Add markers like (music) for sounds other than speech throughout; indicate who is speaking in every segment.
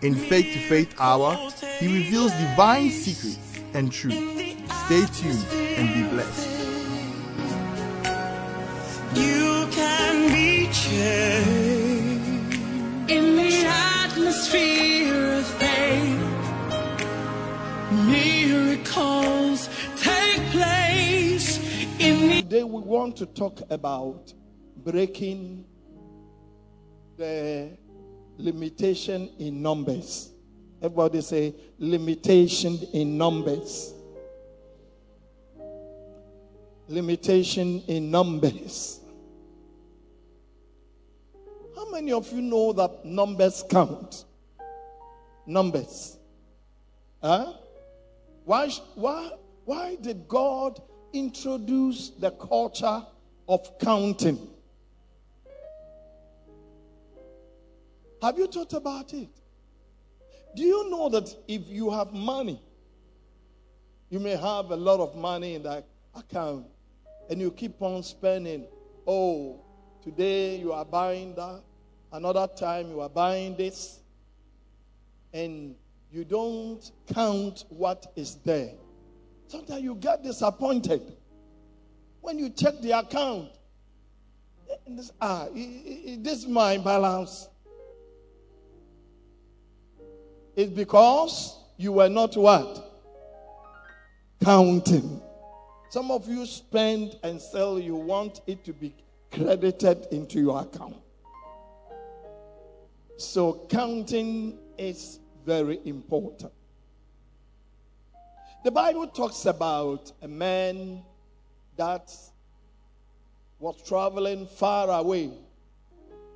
Speaker 1: In Faith to Faith Hour, he reveals divine secrets and truth. Stay tuned and be blessed.
Speaker 2: You can be changed in the atmosphere of faith. Miracles take place in the
Speaker 3: Today we want to talk about breaking the limitation in numbers. Everybody say limitation in numbers. Limitation in numbers. How many of you know that numbers count? Numbers. Huh? Why, why, why did God introduce the culture of counting? Have you thought about it? Do you know that if you have money, you may have a lot of money in that account and you keep on spending? Oh, today you are buying that, another time you are buying this, and you don't count what is there. Sometimes you get disappointed when you check the account. This, ah, this is my balance. It's because you were not what? Counting. Some of you spend and sell, you want it to be credited into your account. So, counting is very important. The Bible talks about a man that was traveling far away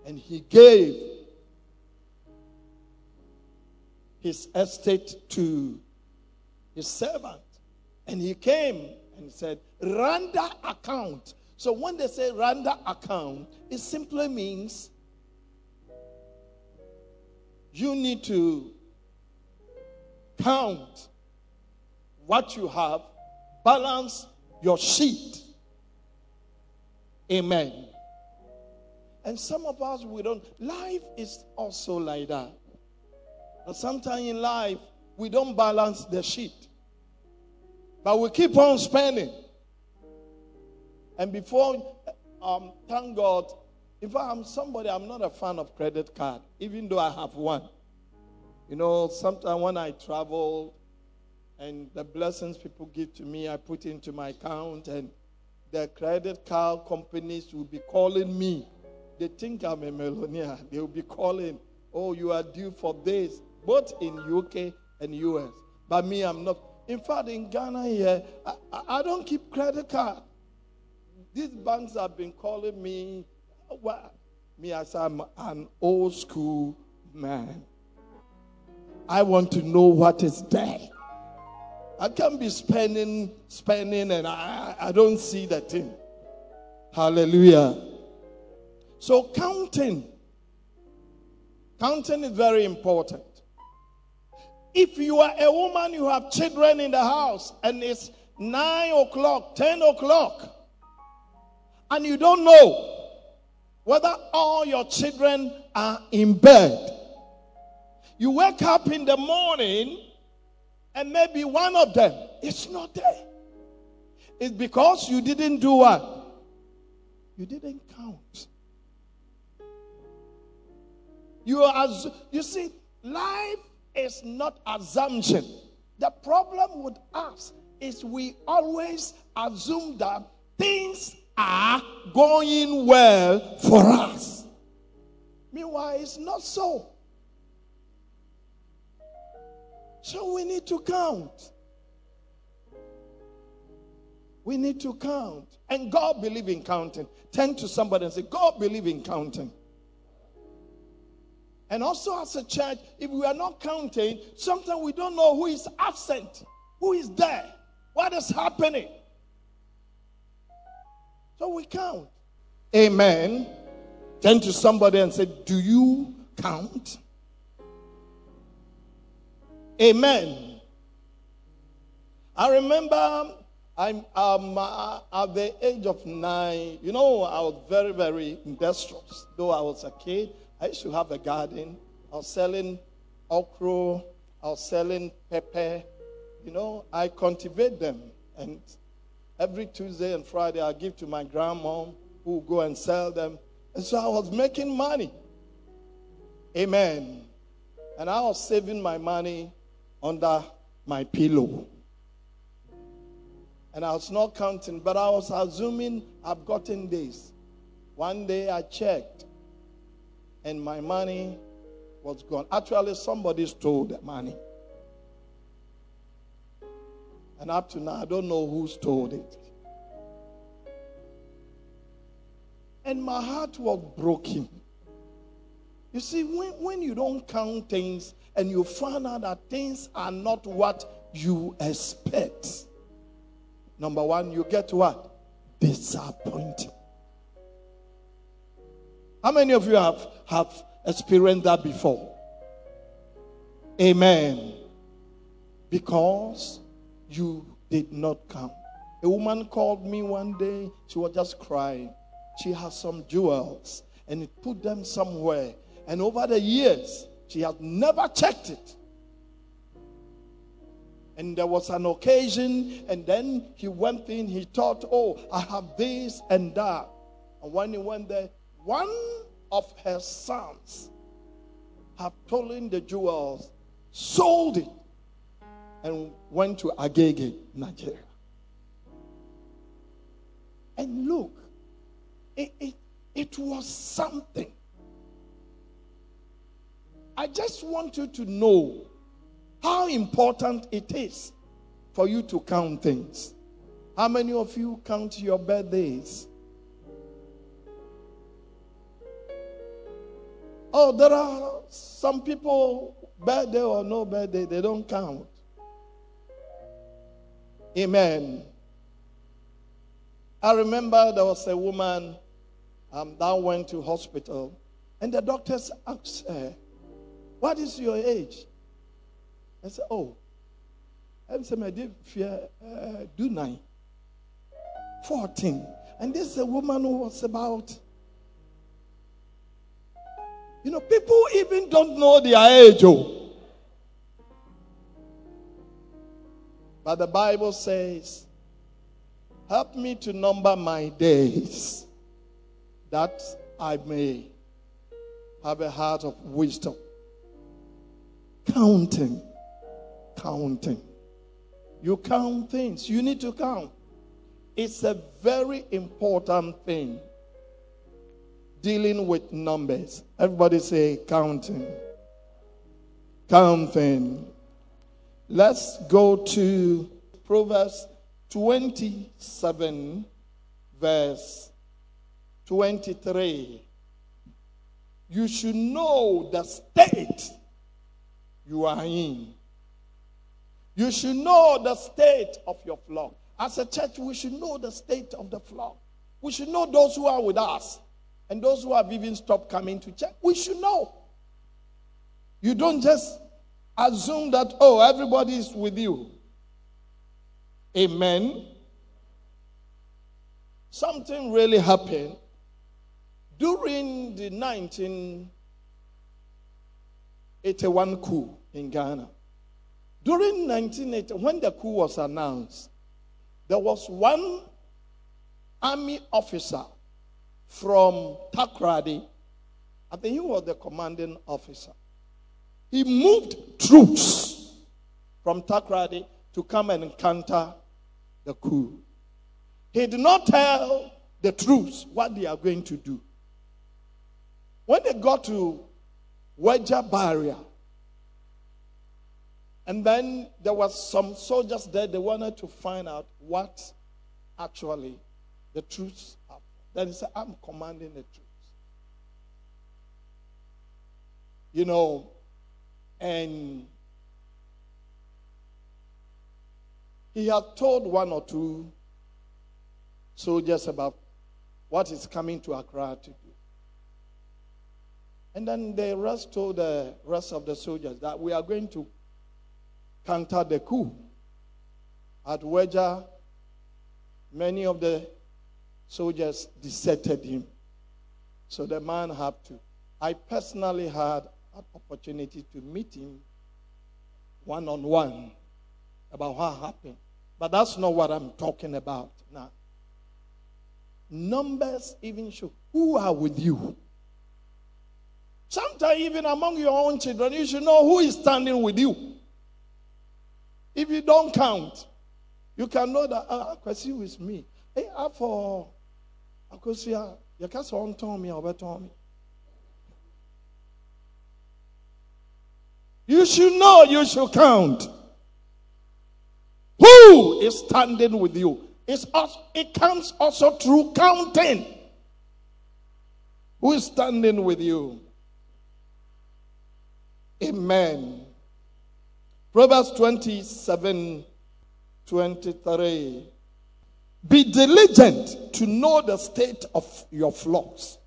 Speaker 3: and he gave his estate to his servant. And he came and said, Render account. So when they say render account, it simply means you need to count what you have, balance your sheet. Amen. And some of us, we don't. Life is also like that. And sometimes in life, we don't balance the sheet. But we keep on spending. And before, um, thank God, if I'm somebody, I'm not a fan of credit card, even though I have one. You know, sometimes when I travel and the blessings people give to me, I put into my account, and the credit card companies will be calling me. They think I'm a millionaire. They will be calling, oh, you are due for this both in UK and US. But me, I'm not. In fact, in Ghana here, I, I don't keep credit card. These banks have been calling me, well, me as I'm an old school man. I want to know what is there. I can't be spending, spending, and I, I don't see the thing. Hallelujah. So counting, counting is very important. If you are a woman, you have children in the house, and it's nine o'clock, ten o'clock, and you don't know whether all your children are in bed. You wake up in the morning, and maybe one of them is not there. It's because you didn't do what? You didn't count. You are, you see, life is not assumption. The problem with us is we always assume that things are going well for us. Meanwhile, it's not so. So we need to count. We need to count. And God believe in counting. Turn to somebody and say, God believe in counting. And also as a church, if we are not counting, sometimes we don't know who is absent, who is there, what is happening. So we count. Amen. Turn to somebody and say, Do you count? Amen. I remember I'm um, uh, at the age of nine. You know, I was very, very industrious. Though I was a kid, I used to have a garden. I was selling okra. I was selling pepper. You know, I cultivate them, and every Tuesday and Friday I give to my grandma, who go and sell them. And so I was making money. Amen. And I was saving my money under my pillow. And I was not counting, but I was assuming I've gotten this. One day I checked, and my money was gone. Actually, somebody stole the money. And up to now, I don't know who stole it. And my heart was broken. You see, when, when you don't count things and you find out that things are not what you expect, number one, you get what? Disappointed. How many of you have, have experienced that before? Amen. Because you did not come. A woman called me one day, she was just crying. She has some jewels and it put them somewhere. And over the years, she has never checked it. And there was an occasion, and then he went in, he thought, oh, I have this and that. And when he went there, one of her sons had stolen the jewels, sold it, and went to Agege, Nigeria. And look, it, it, it was something. I just want you to know how important it is for you to count things. How many of you count your birthdays? Oh, there are some people, birthday or no birthday, they don't count. Amen. I remember there was a woman um, that went to hospital, and the doctors asked her, "What is your age?" I said, "Oh, I'm saying I fear uh, do nine, 14. And this is a woman who was about you know, people even don't know their age. Oh. But the Bible says, Help me to number my days that I may have a heart of wisdom. Counting, counting. You count things, you need to count. It's a very important thing dealing with numbers. Everybody say counting. Counting. Let's go to Proverbs 27, verse 23. You should know the state you are in. You should know the state of your flock. As a church, we should know the state of the flock. We should know those who are with us and those who have even stopped coming to church. We should know. You don't just assume that, oh, everybody is with you. Amen. Something really happened during the 1981 coup in Ghana. During 1980, when the coup was announced, there was one army officer from Takoradi, I think he was the commanding officer. He moved troops from Takoradi to come and encounter the coup. He did not tell the troops what they are going to do. When they got to Weija barrier, and then there was some soldiers there, they wanted to find out what actually the troops. Then he said, I'm commanding the troops. you know, and he had told one or two soldiers about what is coming to Accra to do. And then the rest told the rest of the soldiers that we are going to counter the coup. At Weija, many of the soldiers deserted him. So the man had to. I personally had an opportunity to meet him one on one about what happened. But that's not what I'm talking about now. Numbers even show who are with you. Sometimes, even among your own children, you should know who is standing with you. If you don't count, you can know that ah, Kwesi with me. Hey, I for Akosia, you can't on Tommy or Tommy. You should know, you should count. Who is standing with you? It's also, it comes also through counting. Who is standing with you? Amen. Proverbs 27 23. Be diligent to know the state of your flocks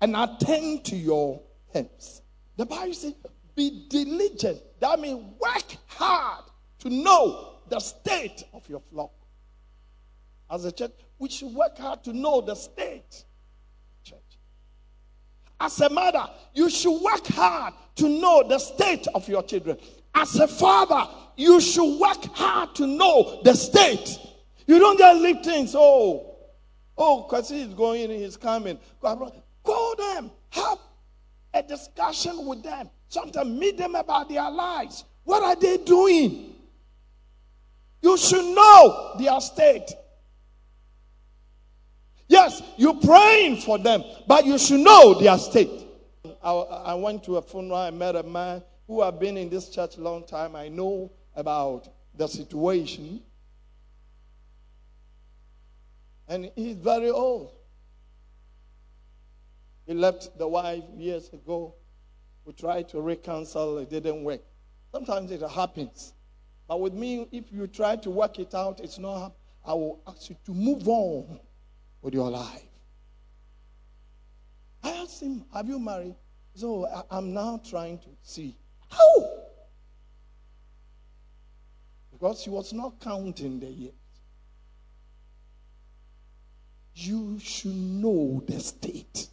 Speaker 3: and attend to your hens. The Bible says, be diligent. That means work hard to know the state of your flock. As a church, we should work hard to know the state. Church. As a mother, you should work hard to know the state of your children. As a father, you should work hard to know the state. You don't just leave things, oh, oh, because he's going, he's coming. Call them, have a discussion with them. Sometimes meet them about their lives. What are they doing? You should know their state. Yes, you're praying for them, but you should know their state. I, I went to a funeral. I met a man who had been in this church a long time. I know about the situation. And he's very old. He left the wife years ago. We tried to reconcile, it didn't work. Sometimes it happens. But with me, if you try to work it out, it's not. I will ask you to move on with your life. I asked him, Have you married? So oh, I'm now trying to see. How? Because he was not counting the years. You should know the state.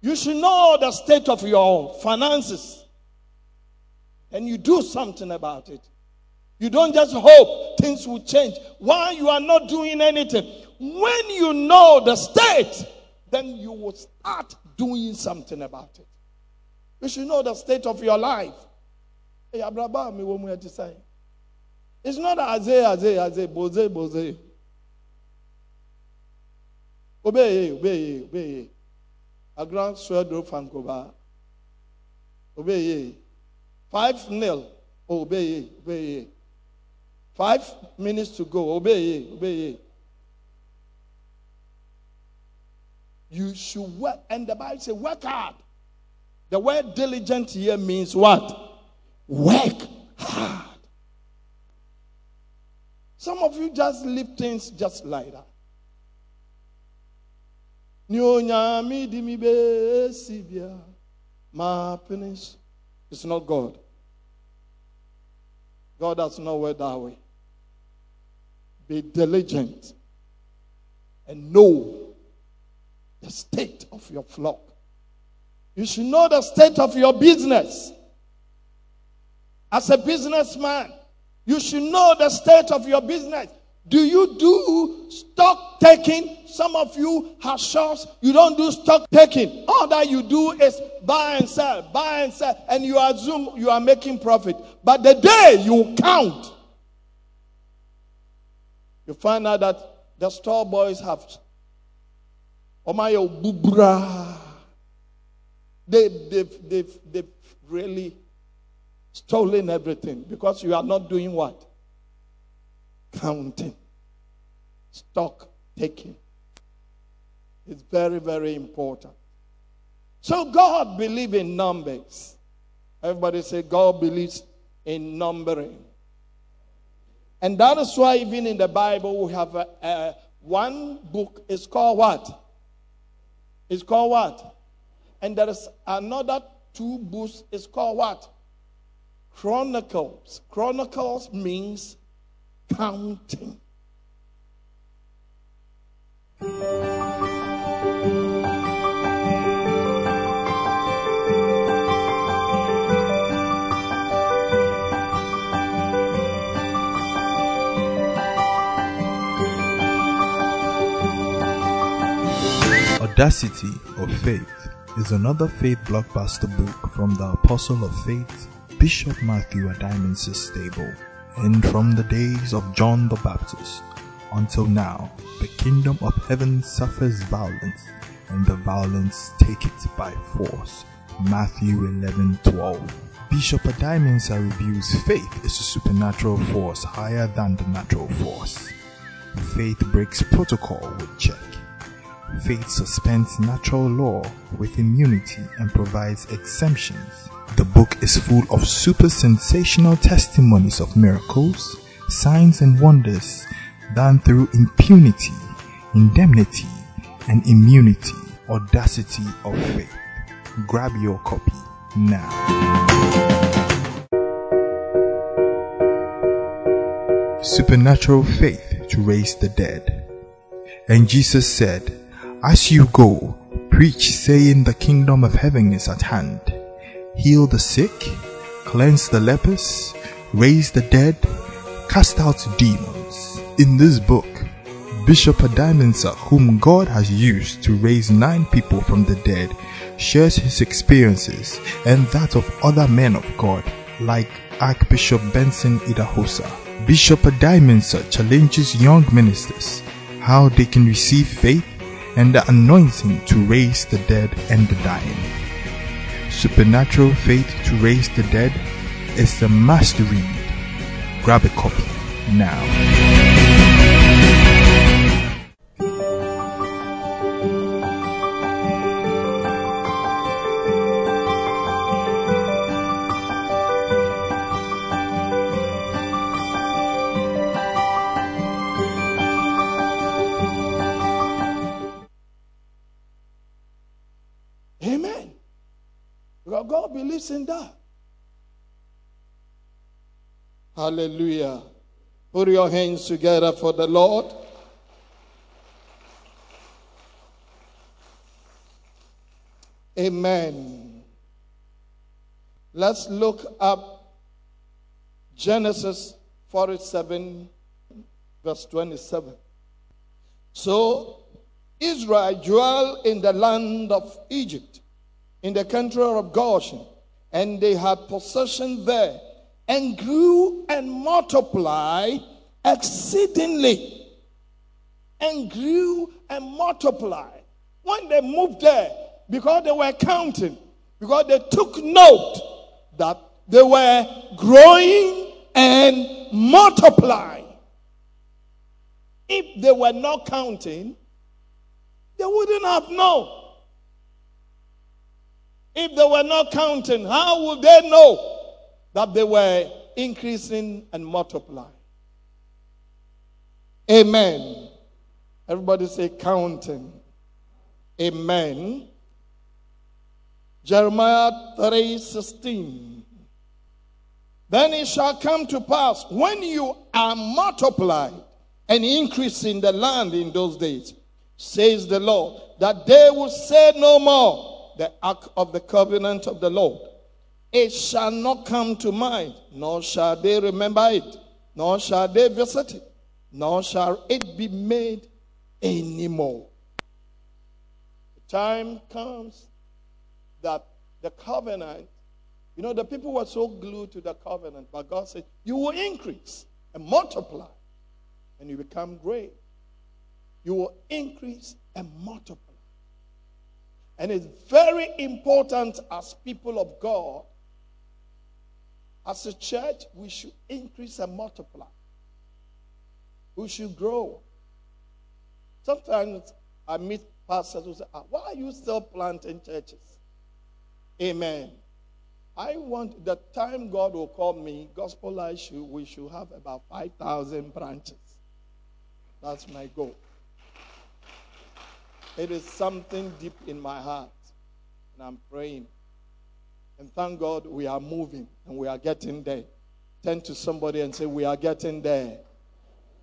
Speaker 3: You should know the state of your finances. And you do something about it. You don't just hope things will change. Why you are not doing anything? When you know the state, then you will start doing something about it. You should know the state of your life. It's not Isaiah, Isaiah, Isaiah, Boze, Boze. Obey, obey, obey. A grand sword fankoba. Obey. Five nil. Obey, obey. Five minutes to go. Obey, obey. You should work. And the Bible says, work hard. The word diligent here means what? Work hard. Some of you just leave things just like that. My happiness is not God. God does not work that way. Be diligent and know the state of your flock. You should know the state of your business. As a businessman, you should know the state of your business. Do you do stock taking? Some of you have shops, you don't do stock taking. All that you do is buy and sell, buy and sell, and you assume you are making profit. But the day you count, you find out that the store boys have Bubra. They, they've, they've, they've really stolen everything because you are not doing what? Counting. Stock taking. It's very, very important. So God believe in numbers. Everybody say, God believes in numbering. And that is why, even in the Bible, we have a, a, one book. It's called what? It's called what? And there is another two books. It's called what? Chronicles. Chronicles means counting.
Speaker 1: Audacity of Faith is another faith blockbuster book from the Apostle of Faith, Bishop Matthew Adiamansis Stable. And from the days of John the Baptist until now, the kingdom of heaven suffers violence, and the violence take it by force. Matthew 11 12. Bishop Adiamansa reviews faith is a supernatural force higher than the natural force. Faith breaks protocol with check. Faith suspends natural law with immunity and provides exemptions. The book is full of super sensational testimonies of miracles, signs, and wonders done through impunity, indemnity, and immunity. Audacity of faith. Grab your copy now. Supernatural faith to raise the dead. And Jesus said, As you go, preach, saying, The kingdom of heaven is at hand. Heal the sick, cleanse the lepers, raise the dead, cast out demons. In this book, Bishop Adiamansa, whom God has used to raise nine people from the dead, shares his experiences and that of other men of God, like Archbishop Benson Idahosa. Bishop Adiamansa challenges young ministers how they can receive faith and the anointing to raise the dead and the dying. Supernatural Faith to Raise the Dead is a must read. Grab a copy now.
Speaker 3: Believes in that. Hallelujah. Put your hands together for the Lord. Amen. Let's look up Genesis 47, verse 27. So Israel dwelt in the land of Egypt, in the country of Goshen, and they had possession there, and grew and multiplied exceedingly, and grew and multiplied. When they moved there, because they were counting, because they took note that they were growing and multiplying. If they were not counting, they wouldn't have known. If they were not counting, how would they know that they were increasing and multiplying? Amen. Everybody say counting. Amen. Jeremiah 3 16. Then it shall come to pass when you are multiplied and increase in the land in those days, says the Lord, that they will say no more the ark of the covenant of the Lord. It shall not come to mind, nor shall they remember it, nor shall they visit it, nor shall it be made anymore. The time comes that the covenant, you know, the people were so glued to the covenant, but God said, You will increase and multiply, and you become great. You will increase and multiply. And it's very important as people of God, as a church, we should increase and multiply. We should grow. Sometimes I meet pastors who say, ah, Why are you still planting churches? Amen. I want the time God will call me, Gospel should, we should have about 5,000 branches. That's my goal. It is something deep in my heart. And I'm praying. And thank God we are moving and we are getting there. Turn to somebody and say, We are getting there.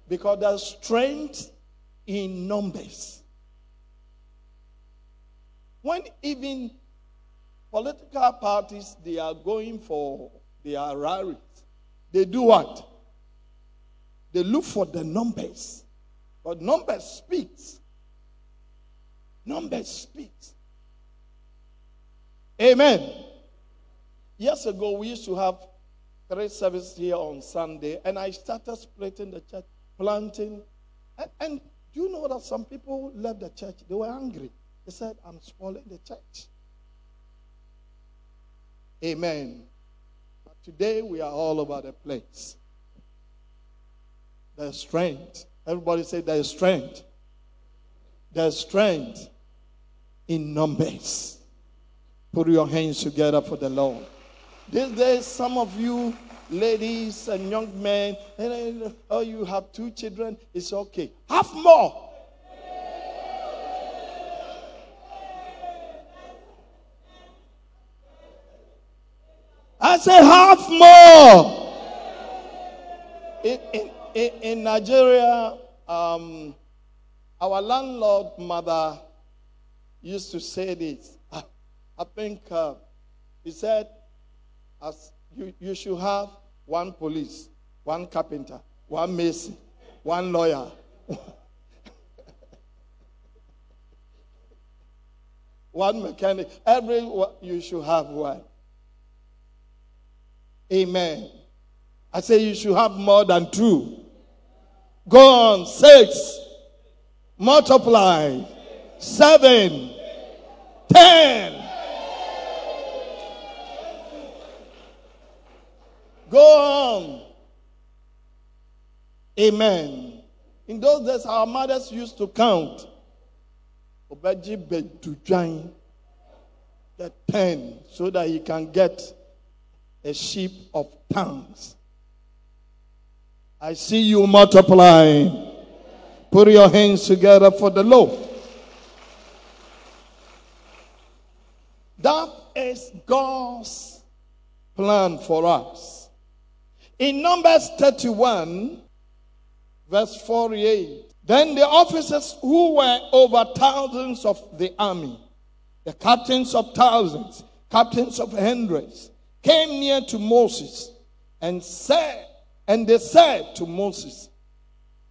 Speaker 3: Because there's strength in numbers. When even political parties they are going for their rallies, they do what? They look for the numbers. But numbers speaks. Numbers speaks. Amen. Years ago, we used to have three services here on Sunday, and I started splitting the church, planting. And, and do you know that some people left the church? They were angry. They said, I'm spoiling the church. Amen. But today we are all over the place. There's strength. Everybody say there's strength. There's strength in numbers. Put your hands together for the Lord. These days, some of you ladies and young men, and oh, you have two children, it's okay. Have more. I say half more. In, in, in Nigeria, um, our landlord mother used to say this. I, I think uh, he said, as you, you should have one police, one carpenter, one mason, one lawyer. (laughs) one mechanic. Every you should have one. Amen. I say you should have more than two. Go on. Six. Multiply. Seven. Ten. Go on. Amen. In those days, our mothers used to count. Obeji to join the ten so that he can get a sheep of tongues. I see you multiplying. Put your hands together for the Lord. That God's plan for us. In Numbers 31, verse 48, then the officers who were over thousands of the army, the captains of thousands, captains of hundreds, came near to Moses and said, and they said to Moses,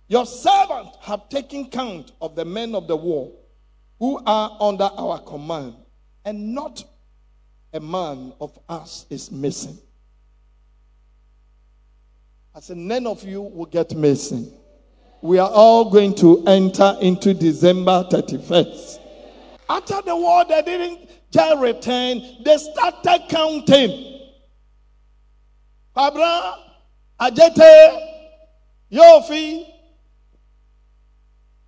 Speaker 3: Your servant have taken count of the men of the war who are under our command, and not a man of us is missing. I said, None of you will get missing. We are all going to enter into December 31st. After the war, they didn't just return, they started counting. Abraham, Ajete, Yofi,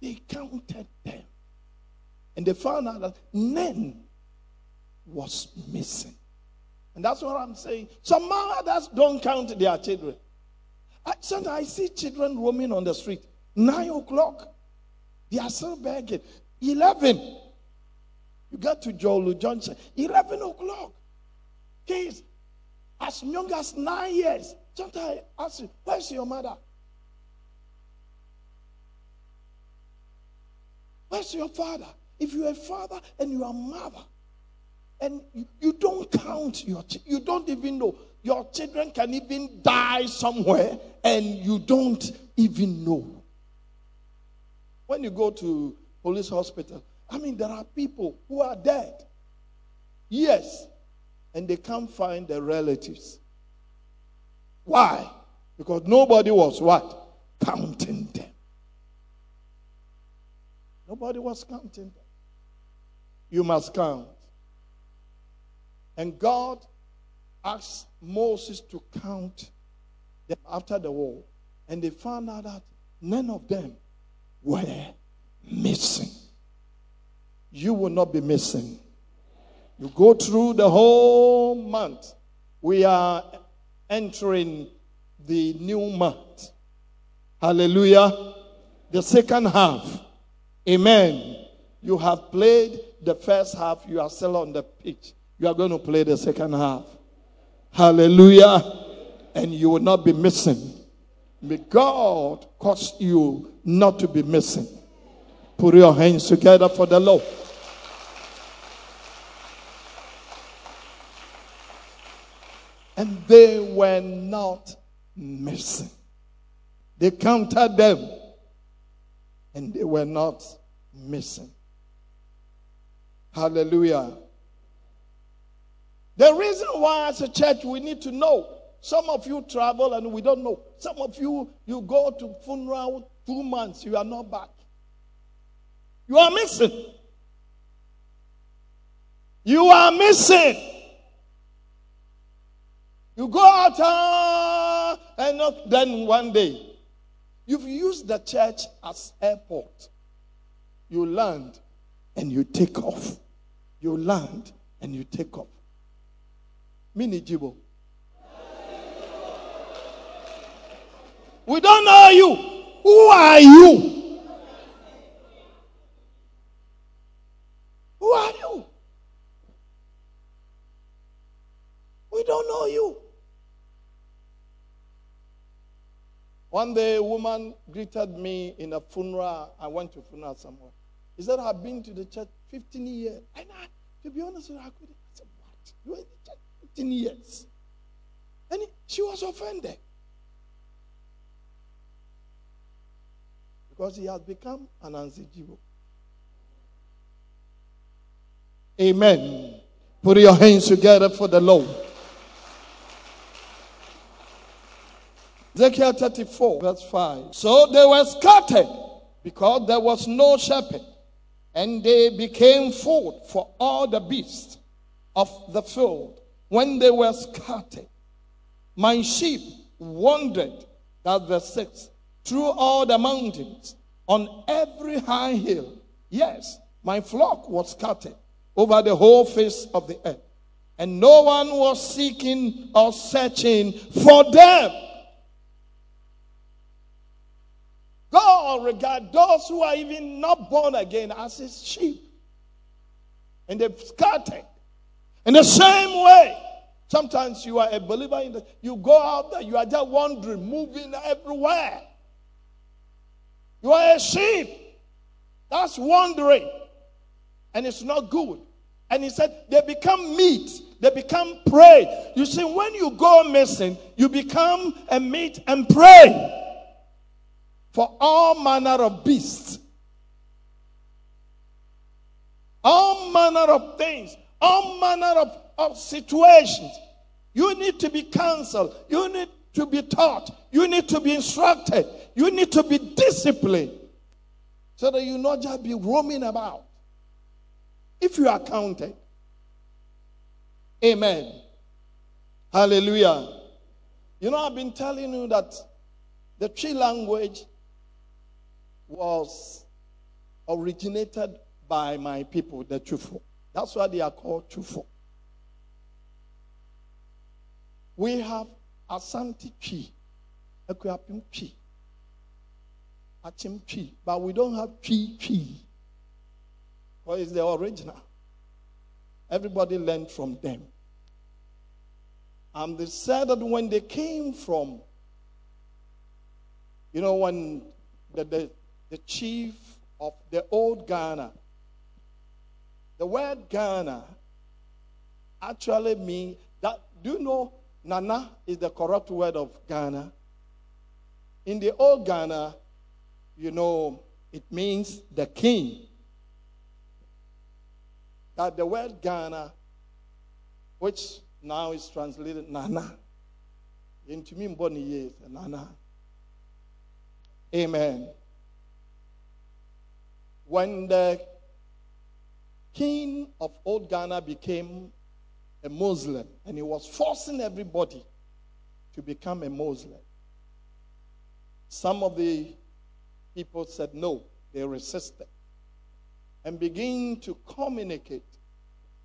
Speaker 3: they counted them. And they found out that none was missing. And that's what I'm saying. Some mothers don't count their children. I, sometimes I see children roaming on the street. Nine o'clock. They are still begging. Eleven. You get to Jolu Johnson. Eleven o'clock. Kids as young as nine years. Sometimes I ask you, where's your mother? Where's your father? If you're a father and you're a mother, and you, don't count your you don't even know your children can even die somewhere and you don't even know. When you go to police hospital, I mean there are people who are dead. Yes, and they can't find their relatives. Why? Because nobody was what? Counting them. Nobody was counting them. You must count. And God asked Moses to count them after the war. And they found out that none of them were missing. You will not be missing. You go through the whole month We are entering the new month. Hallelujah. The second half. Amen. You have played the first half, you are still on the pitch. You are going to play the second half. Hallelujah. And you will not be missing. May God cause you not to be missing. Put your hands together for the Lord. And they were not missing. They counted them and they were not missing. Hallelujah. The reason why, as a church, we need to know. Some of you travel and we don't know. Some of you, you go to funeral two months, you are not back. You are missing. You are missing. You go out uh, and then one day you've used the church as airport. You land and you take off. You land and you take off. Mini Jibo. We don't know you. Who are you? Who are you? We don't know you. One day, a woman greeted me in a funeral. I went to funeral somewhere. He said, I've been to the church 15 years. And I, to be honest with you, I couldn't. I said, What? You were in the church 15 years. And she was offended. Because he has become an Anzijibo. Amen. Put your hands together for the Lord. Ezekiel 34, verse 5. So they were scattered because there was no shepherd, and they became food for all the beasts of the field when they were scattered. My sheep wandered, that's verse 6, through all the mountains, on every high hill. Yes, my flock was scattered over the whole face of the earth, and no one was seeking or searching for them. God regard those who are even not born again as his sheep. And they've scattered. In the same way, sometimes you are a believer in the, you go out there, you are just wandering, moving everywhere. You are a sheep. That's wandering. And it's not good. And he said, they become meat. They become prey. You see, when you go missing, you become a meat and prey for all manner of beasts, all manner of things, all manner of, of situations. You need to be counseled. You need to be taught. You need to be instructed. You need to be disciplined so that you not just be roaming about. If you are counted. Amen. Hallelujah. You know, I've been telling you that the Twi language was originated by my people, the Twifo. That's why they are called Twifo. We have Asante Twi, Ekuapim Twi, Achim Twi, but we don't have Twi Twi. Because it's the original. Everybody learned from them. And they said that when they came from, you know, when the, the, the chief of the old Ghana, the word Ghana actually means that, do you know, Nana is the corrupt word of Ghana? In the old Ghana, you know, it means the king. That the word Ghana, which now is translated Nana, into me years, Nana. Amen. When the king of old Ghana became a Muslim and he was forcing everybody to become a Muslim, some of the people said no, they resisted and began to communicate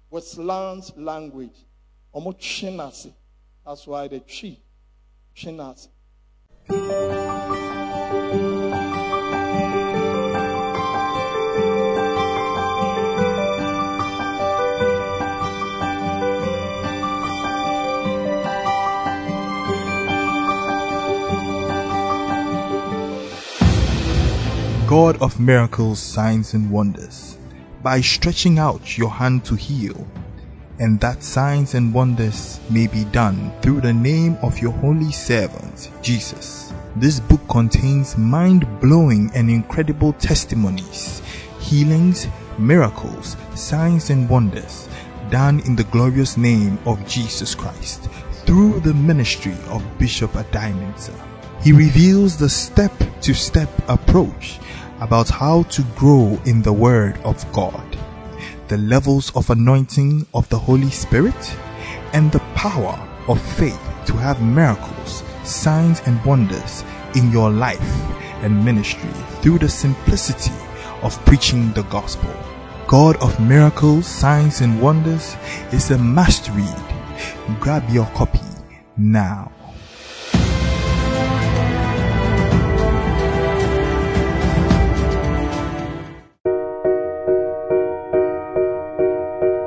Speaker 3: with Slan's language. That's why the tree, chinas.
Speaker 1: God of miracles, signs, and wonders, by stretching out your hand to heal, and that signs and wonders may be done through the name of your holy servant, Jesus. This book contains mind blowing and incredible testimonies, healings, miracles, signs, and wonders done in the glorious name of Jesus Christ through the ministry of Bishop Adiamansa. He reveals the step to step approach about how to grow in the Word of God, the levels of anointing of the Holy Spirit, and the power of faith to have miracles, signs, and wonders in your life and ministry through the simplicity of preaching the gospel. God of miracles, signs, and wonders is a must read. Grab your copy now.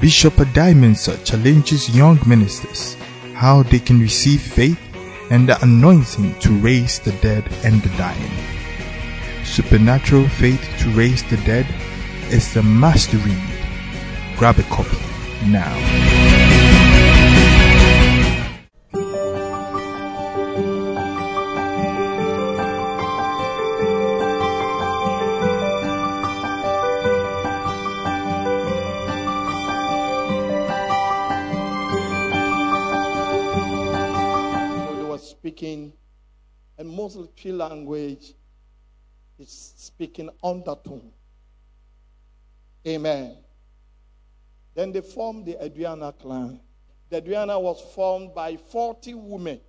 Speaker 1: Bishop Adiamansa challenges young ministers how they can receive faith and the anointing to raise the dead and the dying. Supernatural Faith to Raise the Dead is a must read. Grab a copy now.
Speaker 3: Language is speaking undertone. Amen. Then they formed the Aduana clan. The Aduana was formed by 40 women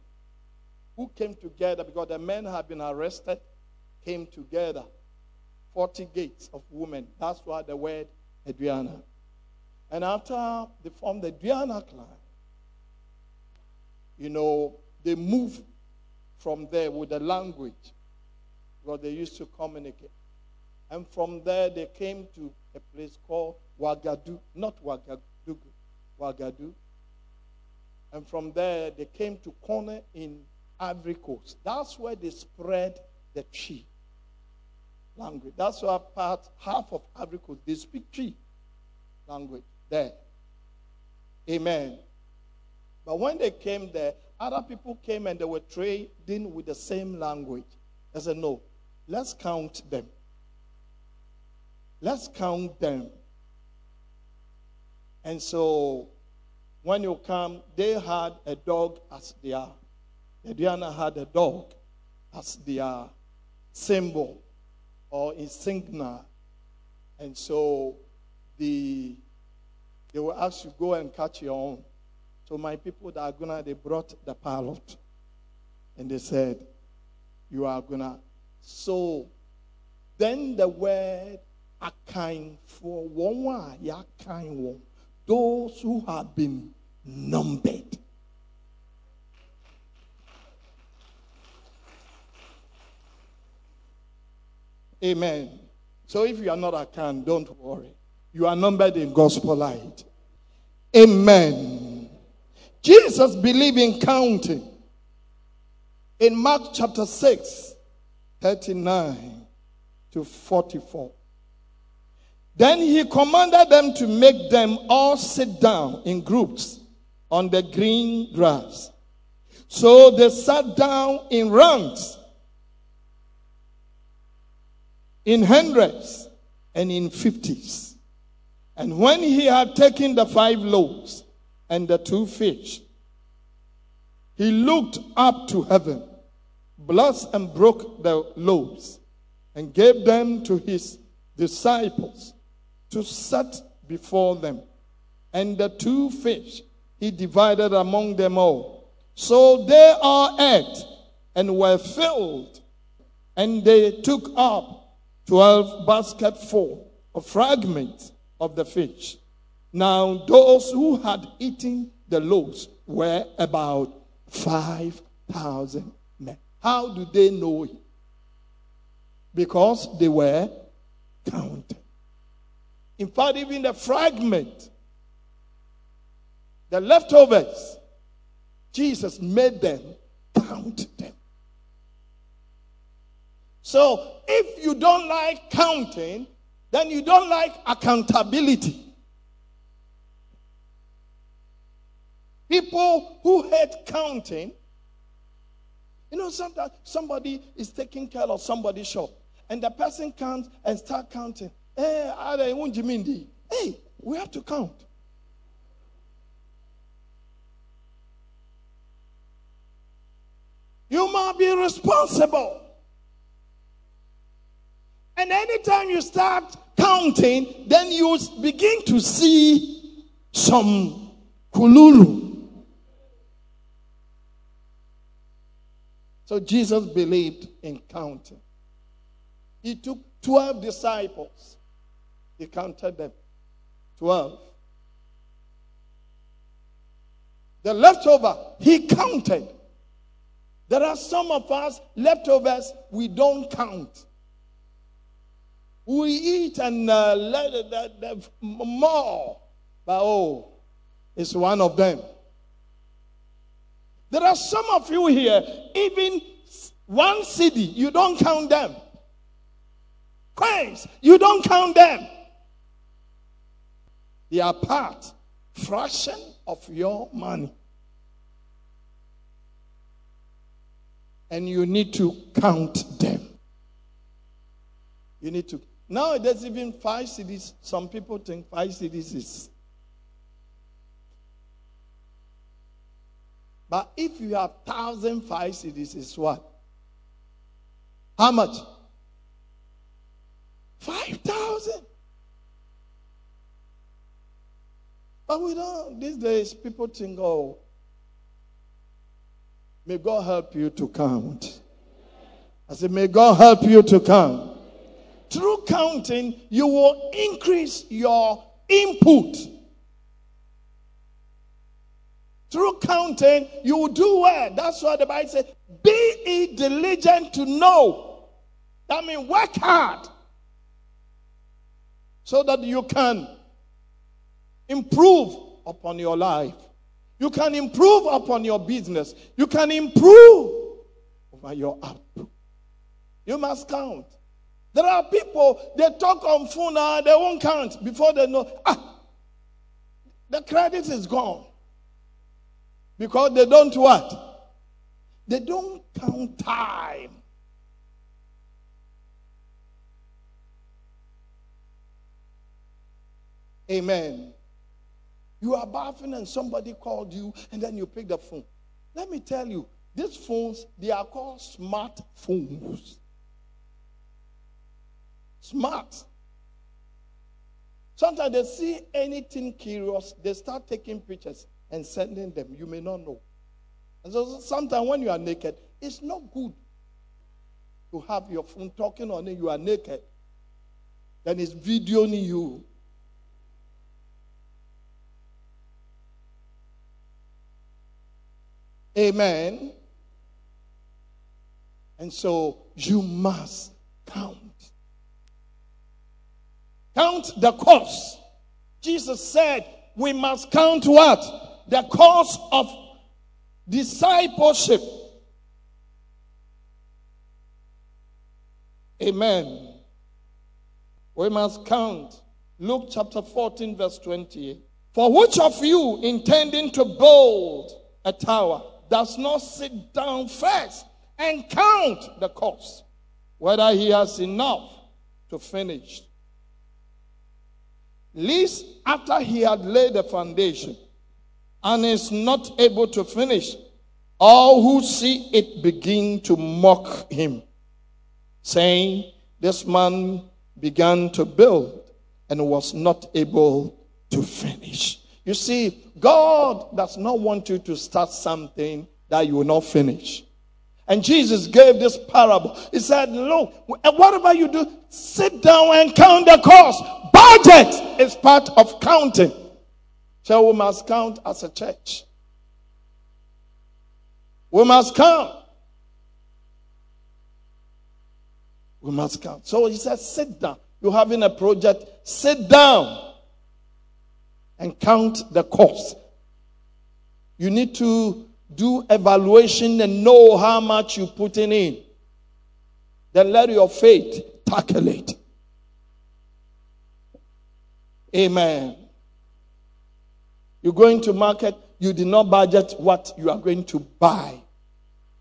Speaker 3: who came together because the men had been arrested, came together. 40 gates of women. That's why the word Aduana. And after they formed the Aduana clan, you know, they moved from there with the language because they used to communicate. And from there, they came to a place called Wagadu, not Wagadugu, Wagadu. And from there, they came to Corner in Ivory Coast. That's where they spread the Twi language. That's why part, half of Ivory Coast, they speak Twi language there. Amen. But when they came there, other people came and they were trading with the same language. I said, no, let's count them. Let's count them. And so when you come, they had a dog as their, Diana had a dog as their symbol or insignia. And so the they will ask you go and catch your own. So my people that are gonna they brought the pilot and they said, You are gonna so then the word akan for one ya one those who have been numbered. Amen. So if you are not akan, don't worry. You are numbered in gospel light. Amen. Jesus believed in counting. In Mark chapter 6, 39 to 44. Then he commanded them to make them all sit down in groups on the green grass. So they sat down in ranks, in hundreds, and in fifties. And when he had taken the five loaves and the two fish, he looked up to heaven, blessed and broke the loaves, and gave them to his disciples to set before them. And the two fish he divided among them all. So they all ate and were filled. And they took up twelve basketful of fragments of the fish. Now those who had eaten the loaves were about 5,000 men. How do they know it? Because they were counted. In fact, even the fragment, the leftovers, Jesus made them count them. So if you don't like counting, then you don't like accountability. People who hate counting, you know, sometimes somebody is taking care of somebody's shop, and the person comes and start counting. Eh, hey, hey, we have to count. You must be responsible. And anytime you start counting, then you begin to see some kululu. So Jesus believed in counting. He took 12 disciples, he counted them 12. The leftover, he counted. There are some of us leftovers we don't count. We eat and uh, let it, more, but oh, it's one of them. There are some of you here, even one city, you don't count them. Coins, you don't count them. They are part, fraction of your money. And you need to count them. You need to. Now there's even five cedis. Some people think five cedis is But if you have thousand five cedis, is what? How much? Five thousand. But we don't. These days, people think, oh, may God help you to count. I said, may God help you to count. Through counting, you will increase your input through counting, you will do well. That's why the Bible says, Be diligent to know. That means work hard so that you can improve upon your life. You can improve upon your business. You can improve over your output. You must count. There are people, they talk on phone, now, they won't count before they know, ah, the credit is gone. Because they don't what? They don't count time. Amen. You are bathing and somebody called you and then you pick the phone. Let me tell you, these phones, they are called smart phones. Smart. Sometimes they see anything curious, they start taking pictures and sending them. You may not know. And so sometimes when you are naked, it's not good to have your phone talking on it. You are naked. Then it's videoing you. Amen. And so you must count. Count the cost. Jesus said, we must count what? The course of discipleship. Amen. We must count. Luke chapter 14, verse 28. For which of you intending to build a tower does not sit down first and count the cost, whether he has enough to finish? Least after he had laid the foundation, and is not able to finish, All who see it begin to mock him, saying, This man began to build and was not able to finish. You see, God does not want you to start something that you will not finish. And Jesus gave this parable. He said, Look, whatever you do, sit down and count the cost. Budget is part of counting. So we must count as a church. We must count. We must count. So he said, Sit down. You're having a project, sit down and count the cost. You need to do evaluation and know how much you're putting in. Then let your faith tackle it. Amen. You're going to market, you did not budget what you are going to buy.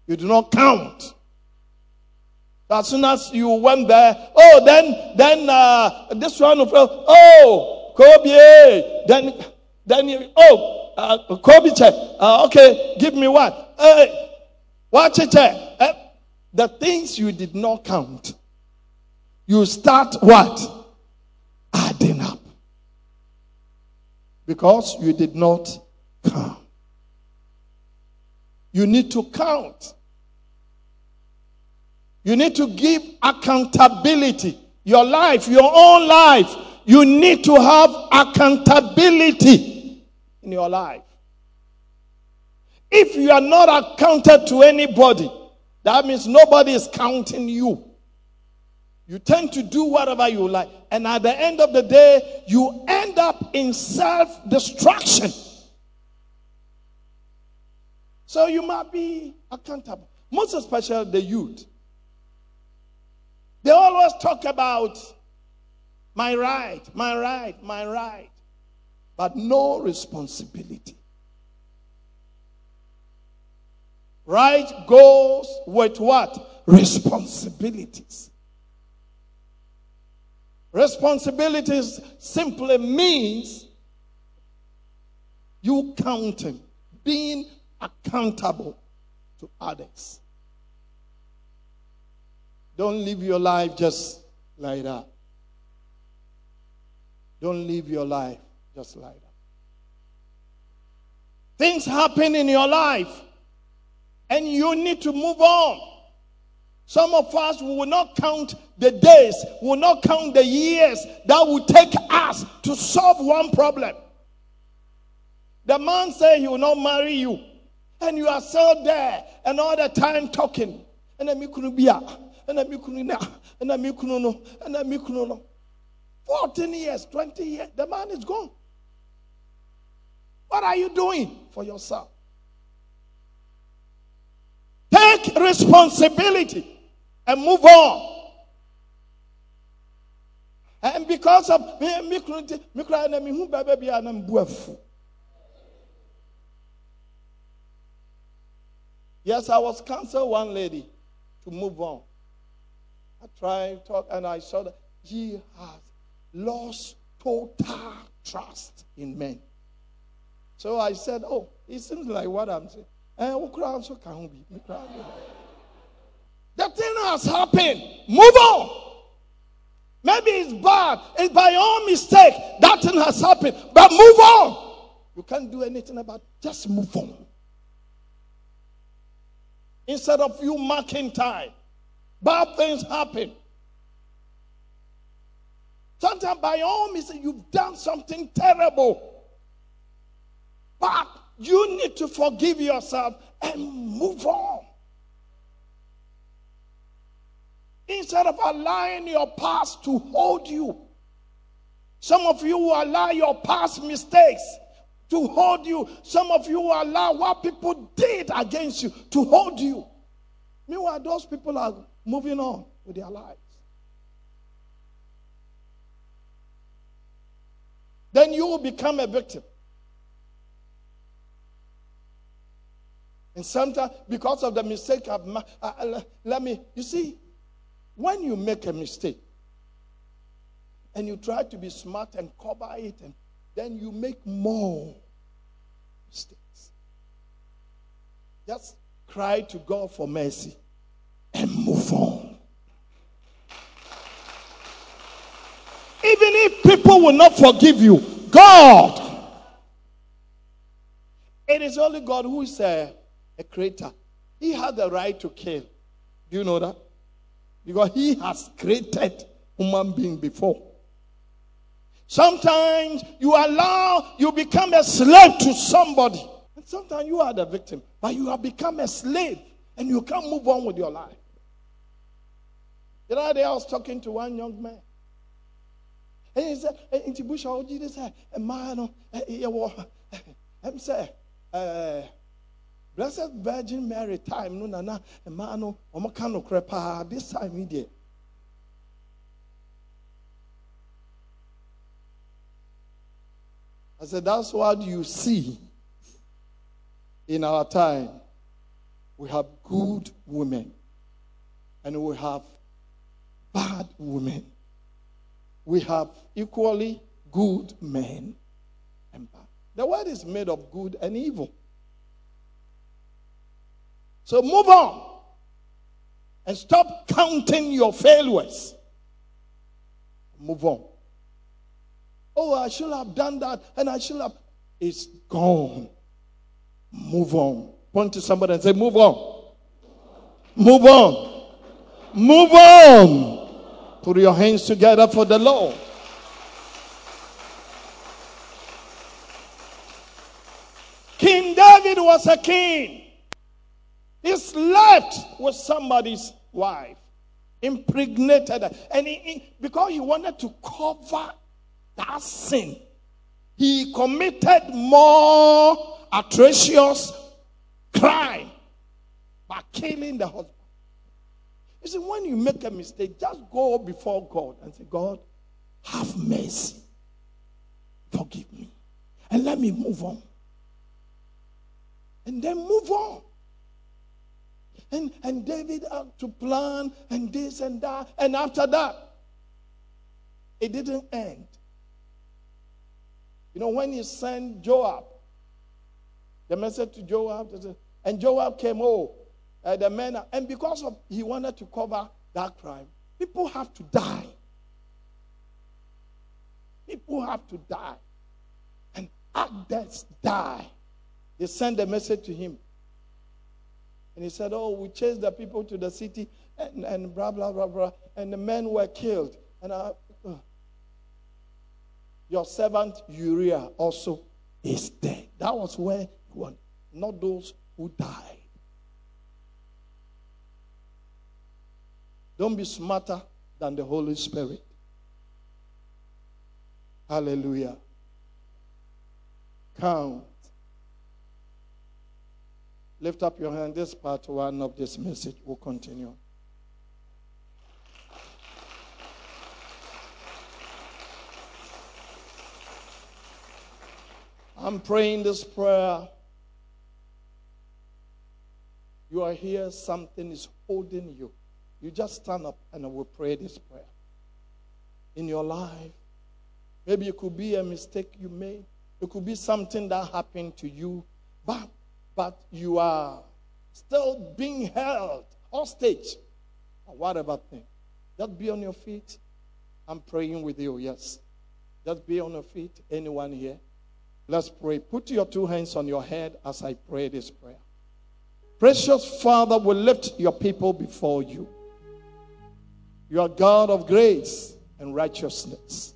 Speaker 3: You do not count. As soon as you went there, oh, then, then, uh, this one, oh, Kobe, then, then, you, oh, uh, Kobe. Uh, okay, give me what? Hey, watch it. Uh, the things you did not count, you start what? Adding up. Because you did not count. You need to count. You need to give accountability. Your life, your own life. You need to have accountability in your life. If you are not accounted to anybody, that means nobody is counting you. You tend to do whatever you like. And at the end of the day, you end up in self destruction. So you might be accountable. Most especially the youth. They always talk about my right, my right, my right, but no responsibility. Right goes with what? Responsibilities. Responsibilities simply means you counting, being accountable to others. Don't live your life just like that. Don't live your life just like that. Things happen in your life, and you need to move on. Some of us will not count the days, will not count the years that will take us to solve one problem. The man said he will not marry you, and you are still there and all the time talking. And then be ɛna me kunu na ɛna me kunu no ɛna me kunu no 14 years 20 years the man is gone what are you doing for yourself take responsibility and move on and because of me me me me bia na mbu afu Yes, I was counseled one lady to move on. I tried talk and I saw that he has lost total trust in men. So I said, Oh, it seems like what I'm saying. Eh, the thing has happened. Move on. Maybe it's bad. It's by your mistake. That thing has happened. But move on. You can't do anything about it. Just move on. Instead of you marking time. Bad things happen. Sometimes, by all means, you've done something terrible. But you need to forgive yourself and move on. Instead of allowing your past to hold you. Some of you will allow your past mistakes to hold you. Some of you will allow what people did against you to hold you. Meanwhile, those people are moving on with their lives. Then you will become a victim. And sometimes, because of the mistake I've made, uh, uh, let me, you see, when you make a mistake and you try to be smart and cover it, and then you make more mistakes. Just cry to God for mercy and move on. Even if people will not forgive you, God. It is only God who is a, a creator. He had the right to kill. Do you know that? Because he has created human being before. Sometimes you allow, you become a slave to somebody. And sometimes you are the victim, but you have become a slave and you can't move on with your life. The other day I was talking to one young man. And he said, eh, Inti Bush, I did say, a man, I'm saying, Blessed Virgin Mary time, no, nana, a man, no, omakano crepa, this time, idiot. I said, that's what you see in our time. We have good women and we have bad women. We have equally good men and bad. The world is made of good and evil. So move on and stop counting your failures. Move on. Oh, I should have done that and I should have. It's gone. Move on. Point to somebody and say, Move on. Move on. Move on. Put your hands together for the Lord. King David was a king. He slept with somebody's wife, impregnated her. And he, he, because he wanted to cover that sin, he committed more atrocious crime by killing the husband. You see, when you make a mistake, just go before God and say, God, have mercy. Forgive me. And let me move on. And then move on. And, and David had to plan and this and that. And after that, it didn't end. You know, when he sent Joab, the message to Joab, and Joab came, oh, uh, the men, and because of he wanted to cover that crime, people have to die. People have to die. And actors die. They sent a message to him. And he said, Oh, we chased the people to the city and, and blah, blah, blah, blah. And the men were killed. And I, uh, your servant Uriah also is dead. That was where he went, not those who died. Don't be smarter than the Holy Spirit. Hallelujah. Count. Lift up your hand. This part one of this message will continue. I'm praying this prayer. You are here, something is holding you. You just stand up and I will pray this prayer. In your life, maybe it could be a mistake you made, it could be something that happened to you, but, but you are still being held hostage or whatever thing. Just be on your feet. I'm praying with you, yes. Just be on your feet. Anyone here? Let's pray. Put your two hands on your head as I pray this prayer. Precious Father, we lift your people before you. You are God of grace and righteousness.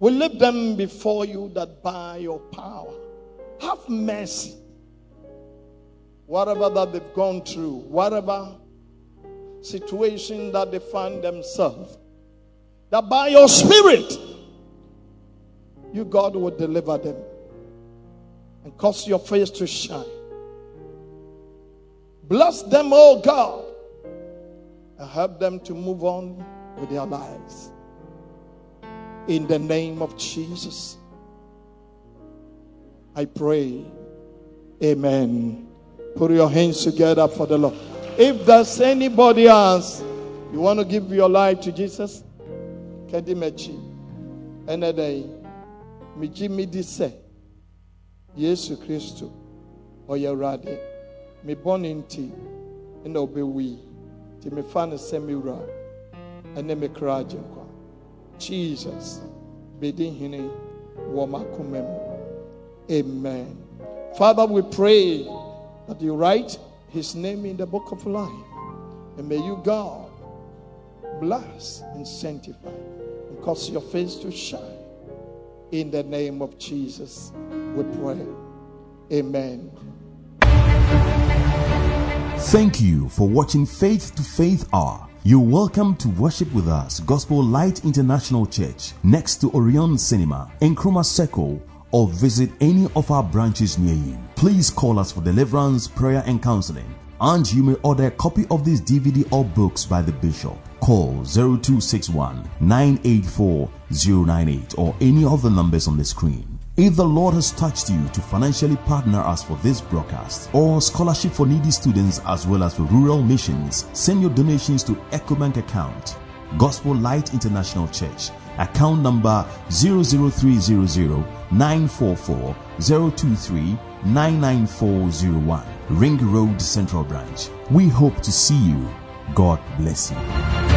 Speaker 3: We lift them before you that by your power, have mercy. Whatever that they've gone through, whatever situation that they find themselves, that by your spirit, you, God, will deliver them and cause your face to shine. Bless them, oh God, and help them to move on with their lives. In the name of Jesus, I pray. Amen. Put your hands together for the Lord. If there's anybody else, you want to give your life to Jesus, Kedimechi, any day megye medi sɛ yesu kristo ɔyɛ awurade me nti. Na ɔbɛwui nti mefa no sɛ me wura ɛne me kra agyenkwa jesus. Bɛdi hene wɔ m'akoma mu amen. Father we pray that you write his name in the book of life and may you god bless and sanctify and cause your face to shine. In the name of jesus we pray. Amen.
Speaker 4: Thank you for watching Faith to Faith R. You're welcome to worship with us, Gospel Light International Church, next to Orion Cinema, in Nkrumah Circle, or visit any of our branches near you. Please call us for deliverance, prayer, and counseling. And you may order a copy of this DVD or books by the Bishop. Call 0261 984 098 or any of the numbers on the screen. If the Lord has touched you to financially partner us for this broadcast or scholarship for needy students as well as for rural missions, send your donations to EcoBank account, Gospel Light International Church, account number 00300 944 023 99401, Ring Road Central Branch. We hope to see you. God bless you.